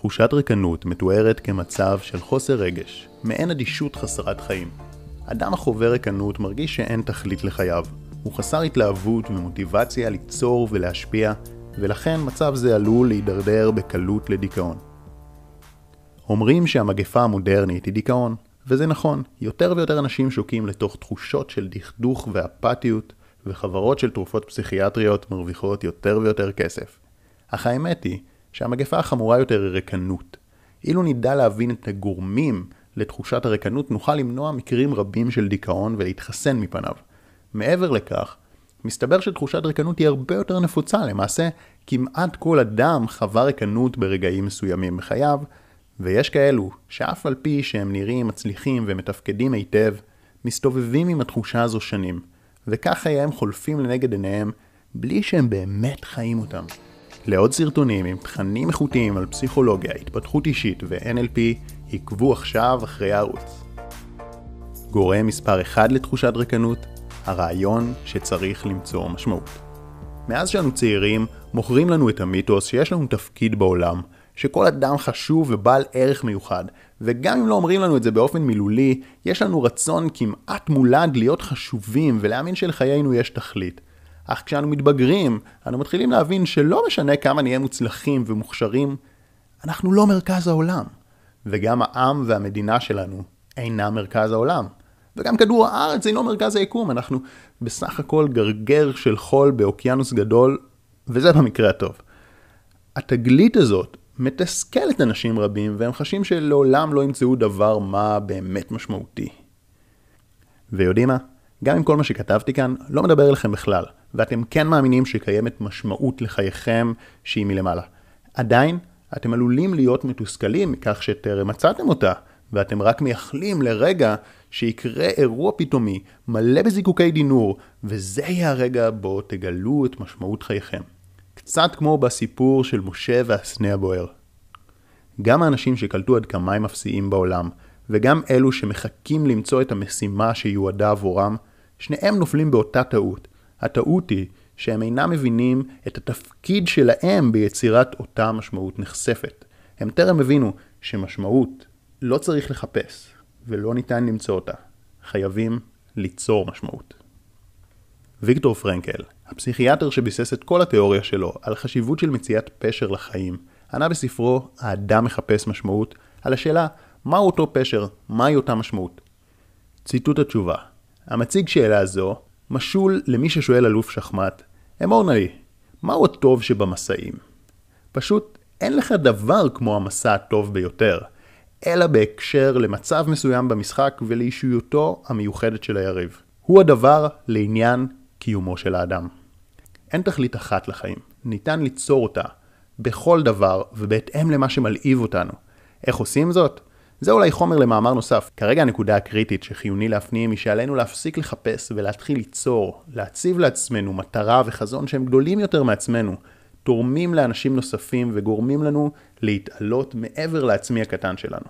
תחושת ריקנות מתוארת כמצב של חוסר רגש, מעין אדישות חסרת חיים. אדם החווה ריקנות מרגיש שאין תכלית לחייו. הוא חסר התלהבות ומוטיבציה ליצור ולהשפיע, ולכן מצב זה עלול להידרדר בקלות לדיכאון. אומרים שהמגפה המודרנית היא דיכאון, וזה נכון, יותר ויותר אנשים שוקים לתוך תחושות של דכדוך ואפתיות, וחברות של תרופות פסיכיאטריות מרוויחות יותר ויותר כסף. אך האמת היא שהמגפה החמורה יותר היא ריקנות. אילו נדע להבין את הגורמים לתחושת הריקנות, נוכל למנוע מקרים רבים של דיכאון ולהתחסן מפניו. מעבר לכך, מסתבר שתחושת ריקנות היא הרבה יותר נפוצה, למעשה כמעט כל אדם חווה ריקנות ברגעים מסוימים בחייו, ויש כאלו שאף על פי שהם נראים מצליחים ומתפקדים היטב, מסתובבים עם התחושה הזו שנים, וכך חייהם חולפים לנגד עיניהם בלי שהם באמת חיים אותם. לעוד סרטונים עם תכנים איכותיים על פסיכולוגיה, התפתחות אישית ו-NLP, עקבו עכשיו אחרי הערוץ. גורם מספר 1 לתחושת ריקנות, הרעיון שצריך למצוא משמעות. מאז שאנו צעירים, מוכרים לנו את המיתוס שיש לנו תפקיד בעולם, שכל אדם חשוב ובעל ערך מיוחד, וגם אם לא אומרים לנו את זה באופן מילולי, יש לנו רצון כמעט מולד להיות חשובים ולהאמין שלחיינו יש תכלית. אך כשאנו מתבגרים, אנו מתחילים להבין שלא משנה כמה נהיה מוצלחים ומוכשרים, אנחנו לא מרכז העולם. וגם העם והמדינה שלנו אינם מרכז העולם. וגם כדור הארץ אינו מרכז היקום, אנחנו בסך הכל גרגר של חול באוקיינוס גדול, וזה במקרה הטוב. התגלית הזאת מתסכלת אנשים רבים, והם חשים שלעולם לא ימצאו דבר מה באמת משמעותי. ויודעים מה? גם אם כל מה שכתבתי כאן לא מדבר אליכם בכלל, ואתם כן מאמינים שקיימת משמעות לחייכם שהיא מלמעלה. עדיין, אתם עלולים להיות מתוסכלים מכך שטרם מצאתם אותה, ואתם רק מייחלים לרגע שיקרה אירוע פתאומי מלא בזיקוקי דינור, וזה יהיה הרגע בו תגלו את משמעות חייכם. קצת כמו בסיפור של משה והסנה הבוער. גם האנשים שקלטו עד כמה הם אפסיים בעולם, וגם אלו שמחכים למצוא את המשימה שיועדה עבורם, שניהם נופלים באותה טעות. הטעות היא שהם אינם מבינים את התפקיד שלהם ביצירת אותה משמעות נחשפת. הם טרם הבינו שמשמעות לא צריך לחפש, ולא ניתן למצוא אותה. חייבים ליצור משמעות. ויקטור פרנקל, הפסיכיאטר שביסס את כל התיאוריה שלו על חשיבות של מציאת פשר לחיים, ענה בספרו "האדם מחפש משמעות" על השאלה מהו אותו פשר, מהי אותה משמעות. ציטוט התשובה המציג שאלה זו משול למי ששואל אלוף שחמט, אמור נא לי, מהו הטוב שבמסעים? פשוט אין לך דבר כמו המסע הטוב ביותר, אלא בהקשר למצב מסוים במשחק ולאישיותו המיוחדת של היריב. הוא הדבר לעניין קיומו של האדם. אין תכלית אחת לחיים, ניתן ליצור אותה בכל דבר ובהתאם למה שמלהיב אותנו. איך עושים זאת? זה אולי חומר למאמר נוסף. כרגע הנקודה הקריטית שחיוני להפנים היא שעלינו להפסיק לחפש ולהתחיל ליצור, להציב לעצמנו מטרה וחזון שהם גדולים יותר מעצמנו, תורמים לאנשים נוספים וגורמים לנו להתעלות מעבר לעצמי הקטן שלנו.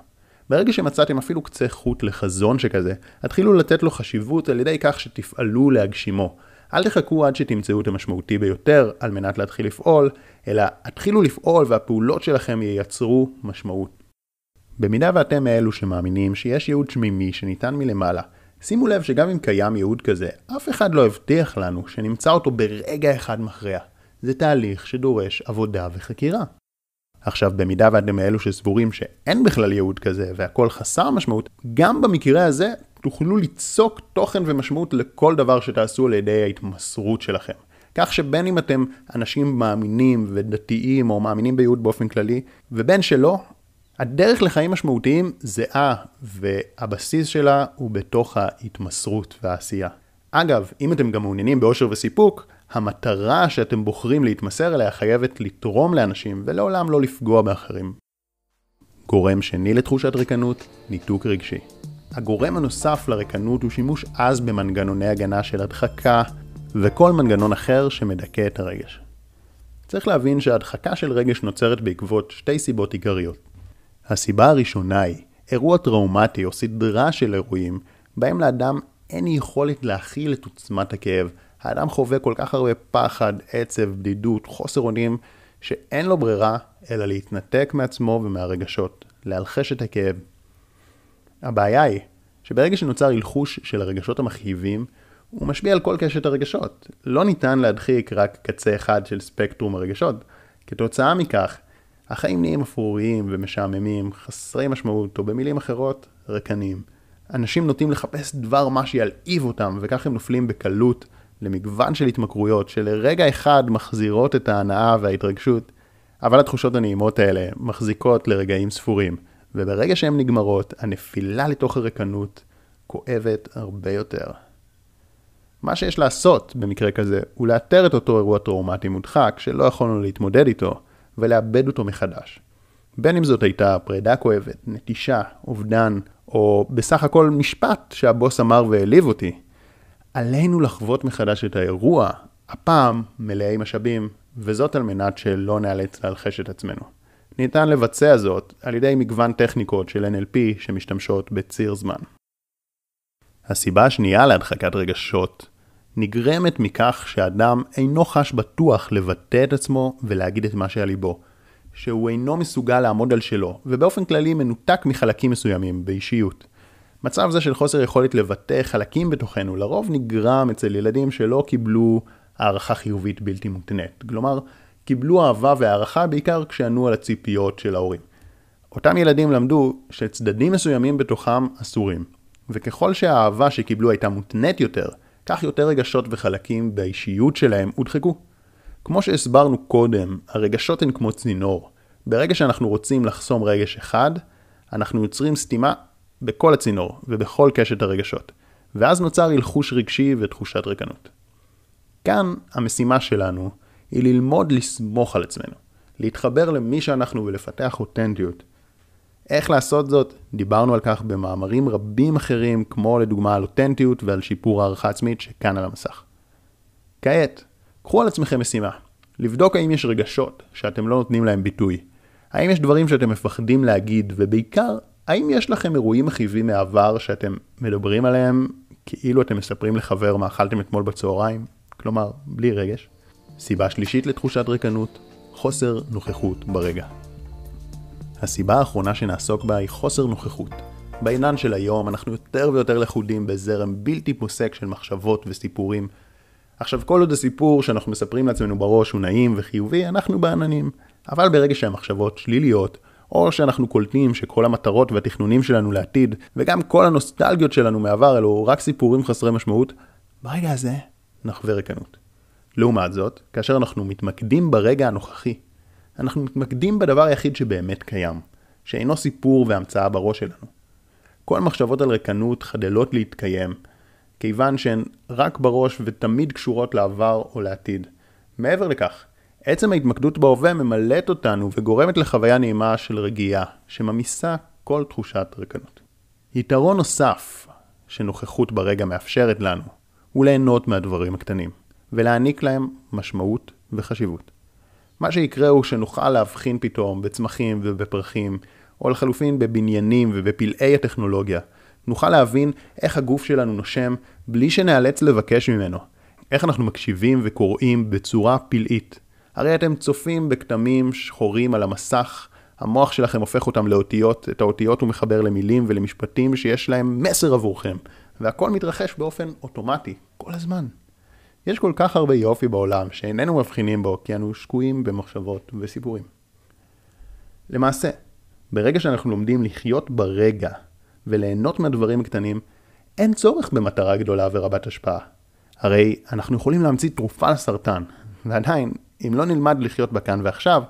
ברגע שמצאתם אפילו קצה חוט לחזון שכזה, התחילו לתת לו חשיבות על ידי כך שתפעלו להגשימו. אל תחכו עד שתמצאו את המשמעותי ביותר על מנת להתחיל לפעול, אלא התחילו לפעול והפעולות שלכם ייצרו משמעות. במידה ואתם מאלו שמאמינים שיש ייעוד שמימי שניתן מלמעלה, שימו לב שגם אם קיים ייעוד כזה, אף אחד לא הבטיח לנו שנמצא אותו ברגע אחד מכריע. זה תהליך שדורש עבודה וחקירה. עכשיו, במידה ואתם מאלו שסבורים שאין בכלל ייעוד כזה והכל חסר משמעות, גם במקרה הזה תוכלו ליצוק תוכן ומשמעות לכל דבר שתעשו על ידי ההתמסרות שלכם. כך שבין אם אתם אנשים מאמינים ודתיים או מאמינים בייעוד באופן כללי, ובין שלא, הדרך לחיים משמעותיים זהה, והבסיס שלה הוא בתוך ההתמסרות והעשייה. אגב, אם אתם גם מעוניינים באושר וסיפוק, המטרה שאתם בוחרים להתמסר אליה חייבת לתרום לאנשים ולעולם לא לפגוע באחרים. גורם שני לתחושת ריקנות, ניתוק רגשי. הגורם הנוסף לריקנות הוא שימוש עז במנגנוני הגנה של הדחקה וכל מנגנון אחר שמדכא את הרגש. צריך להבין שהדחקה של רגש נוצרת בעקבות שתי סיבות עיקריות. הסיבה הראשונה היא אירוע טראומטי או סדרה של אירועים בהם לאדם אין יכולת להכיל את עוצמת הכאב. האדם חווה כל כך הרבה פחד, עצב, בדידות, חוסר אונים, שאין לו ברירה אלא להתנתק מעצמו ומהרגשות, להלחש את הכאב. הבעיה היא שברגע שנוצר הלחוש של הרגשות המכאיבים, הוא משפיע על כל קשת הרגשות. לא ניתן להדחיק רק קצה אחד של ספקטרום הרגשות. כתוצאה מכך, החיים נהיים אפרוריים ומשעממים, חסרי משמעות, או במילים אחרות, רקנים. אנשים נוטים לחפש דבר מה שילהיב אותם, וכך הם נופלים בקלות למגוון של התמכרויות שלרגע אחד מחזירות את ההנאה וההתרגשות, אבל התחושות הנעימות האלה מחזיקות לרגעים ספורים, וברגע שהן נגמרות, הנפילה לתוך הרקנות כואבת הרבה יותר. מה שיש לעשות במקרה כזה הוא לאתר את אותו אירוע טראומטי מודחק שלא יכולנו להתמודד איתו ולאבד אותו מחדש. בין אם זאת הייתה פרידה כואבת, נטישה, אובדן, או בסך הכל משפט שהבוס אמר והעליב אותי, עלינו לחוות מחדש את האירוע, הפעם מלאי משאבים, וזאת על מנת שלא נאלץ להלחש את עצמנו. ניתן לבצע זאת על ידי מגוון טכניקות של NLP שמשתמשות בציר זמן. הסיבה השנייה להדחקת רגשות נגרמת מכך שאדם אינו חש בטוח לבטא את עצמו ולהגיד את מה שעל ליבו, שהוא אינו מסוגל לעמוד על שלו, ובאופן כללי מנותק מחלקים מסוימים באישיות. מצב זה של חוסר יכולת לבטא חלקים בתוכנו לרוב נגרם אצל ילדים שלא קיבלו הערכה חיובית בלתי מותנית. כלומר, קיבלו אהבה והערכה בעיקר כשענו על הציפיות של ההורים. אותם ילדים למדו שצדדים מסוימים בתוכם אסורים, וככל שהאהבה שקיבלו הייתה מותנית יותר, כך יותר רגשות וחלקים באישיות שלהם הודחקו. כמו שהסברנו קודם, הרגשות הן כמו צינור. ברגע שאנחנו רוצים לחסום רגש אחד, אנחנו יוצרים סתימה בכל הצינור ובכל קשת הרגשות, ואז נוצר הלחוש רגשי ותחושת ריקנות. כאן המשימה שלנו היא ללמוד לסמוך על עצמנו, להתחבר למי שאנחנו ולפתח אותנטיות. איך לעשות זאת? דיברנו על כך במאמרים רבים אחרים, כמו לדוגמה על אותנטיות ועל שיפור הערכה עצמית שכאן על המסך. כעת, קחו על עצמכם משימה, לבדוק האם יש רגשות שאתם לא נותנים להם ביטוי. האם יש דברים שאתם מפחדים להגיד, ובעיקר, האם יש לכם אירועים מכאיבים מהעבר שאתם מדברים עליהם כאילו אתם מספרים לחבר מה אכלתם אתמול בצהריים? כלומר, בלי רגש. סיבה שלישית לתחושת ריקנות, חוסר נוכחות ברגע. הסיבה האחרונה שנעסוק בה היא חוסר נוכחות. בעידן של היום אנחנו יותר ויותר לכודים בזרם בלתי פוסק של מחשבות וסיפורים. עכשיו כל עוד הסיפור שאנחנו מספרים לעצמנו בראש הוא נעים וחיובי, אנחנו בעננים. אבל ברגע שהמחשבות שליליות, או שאנחנו קולטים שכל המטרות והתכנונים שלנו לעתיד, וגם כל הנוסטלגיות שלנו מעבר אלו רק סיפורים חסרי משמעות, ברגע הזה נחווה ריקנות. לעומת זאת, כאשר אנחנו מתמקדים ברגע הנוכחי, אנחנו מתמקדים בדבר היחיד שבאמת קיים, שאינו סיפור והמצאה בראש שלנו. כל המחשבות על ריקנות חדלות להתקיים, כיוון שהן רק בראש ותמיד קשורות לעבר או לעתיד. מעבר לכך, עצם ההתמקדות בהווה ממלאת אותנו וגורמת לחוויה נעימה של רגיעה, שממיסה כל תחושת ריקנות. יתרון נוסף שנוכחות ברגע מאפשרת לנו, הוא ליהנות מהדברים הקטנים, ולהעניק להם משמעות וחשיבות. מה שיקרה הוא שנוכל להבחין פתאום בצמחים ובפרחים, או לחלופין בבניינים ובפלאי הטכנולוגיה. נוכל להבין איך הגוף שלנו נושם בלי שנאלץ לבקש ממנו. איך אנחנו מקשיבים וקוראים בצורה פלאית. הרי אתם צופים בכתמים שחורים על המסך, המוח שלכם הופך אותם לאותיות, את האותיות הוא מחבר למילים ולמשפטים שיש להם מסר עבורכם, והכל מתרחש באופן אוטומטי, כל הזמן. יש כל כך הרבה יופי בעולם שאיננו מבחינים בו כי אנו שקועים במחשבות וסיפורים. למעשה, ברגע שאנחנו לומדים לחיות ברגע וליהנות מהדברים הקטנים, אין צורך במטרה גדולה ורבת השפעה. הרי אנחנו יכולים להמציא תרופה לסרטן, ועדיין, אם לא נלמד לחיות בכאן ועכשיו,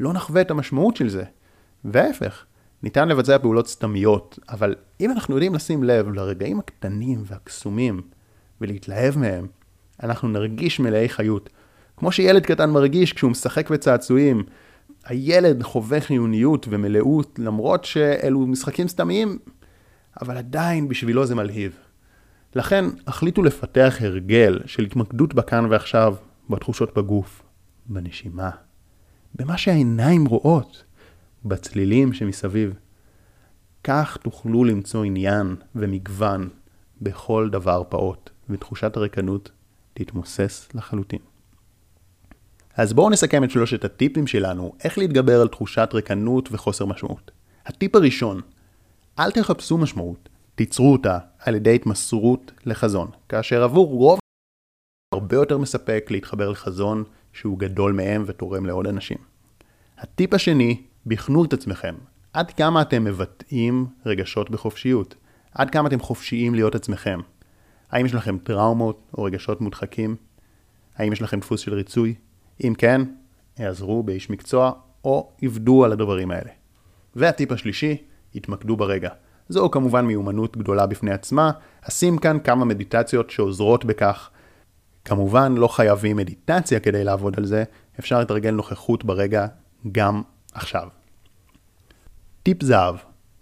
לא נחווה את המשמעות של זה. וההפך, ניתן לבצע פעולות סתמיות, אבל אם אנחנו יודעים לשים לב לרגעים הקטנים והקסומים ולהתלהב מהם, אנחנו נרגיש מלאי חיות. כמו שילד קטן מרגיש כשהוא משחק בצעצועים. הילד חווה חיוניות ומלאות למרות שאלו משחקים סתמיים, אבל עדיין בשבילו זה מלהיב. לכן החליטו לפתח הרגל של התמקדות בכאן ועכשיו, בתחושות בגוף, בנשימה, במה שהעיניים רואות, בצלילים שמסביב. כך תוכלו למצוא עניין ומגוון בכל דבר פעוט, ותחושת הריקנות תתמוסס לחלוטין. אז בואו נסכם את שלושת הטיפים שלנו, איך להתגבר על תחושת ריקנות וחוסר משמעות. הטיפ הראשון, אל תחפשו משמעות, תיצרו אותה על ידי התמסרות לחזון, כאשר עבור רוב הרבה יותר מספק להתחבר לחזון שהוא גדול מהם ותורם לעוד אנשים. הטיפ השני, בחנו את עצמכם. עד כמה אתם מבטאים רגשות בחופשיות? עד כמה אתם חופשיים להיות עצמכם? האם יש לכם טראומות או רגשות מודחקים? האם יש לכם דפוס של ריצוי? אם כן, העזרו באיש מקצוע או עבדו על הדברים האלה. והטיפ השלישי, התמקדו ברגע. זו כמובן מיומנות גדולה בפני עצמה, אשים כאן כמה מדיטציות שעוזרות בכך. כמובן לא חייבים מדיטציה כדי לעבוד על זה, אפשר לתרגל נוכחות ברגע גם עכשיו. טיפ זהב,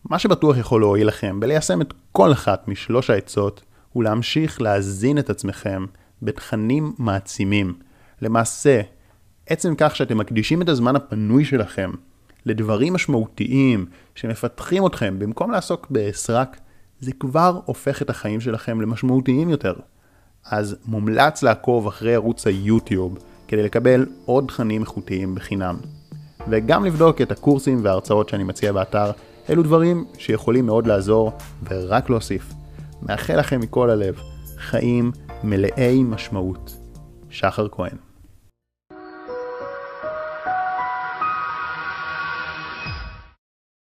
מה שבטוח יכול להועיל לכם בליישם את כל אחת משלוש העצות הוא להמשיך להזין את עצמכם בתכנים מעצימים. למעשה, עצם כך שאתם מקדישים את הזמן הפנוי שלכם לדברים משמעותיים שמפתחים אתכם במקום לעסוק בסרק, זה כבר הופך את החיים שלכם למשמעותיים יותר. אז מומלץ לעקוב אחרי ערוץ היוטיוב כדי לקבל עוד תכנים איכותיים בחינם. וגם לבדוק את הקורסים וההרצאות שאני מציע באתר, אלו דברים שיכולים מאוד לעזור ורק להוסיף. מאחל לכם מכל הלב חיים מלאי משמעות. שחר כהן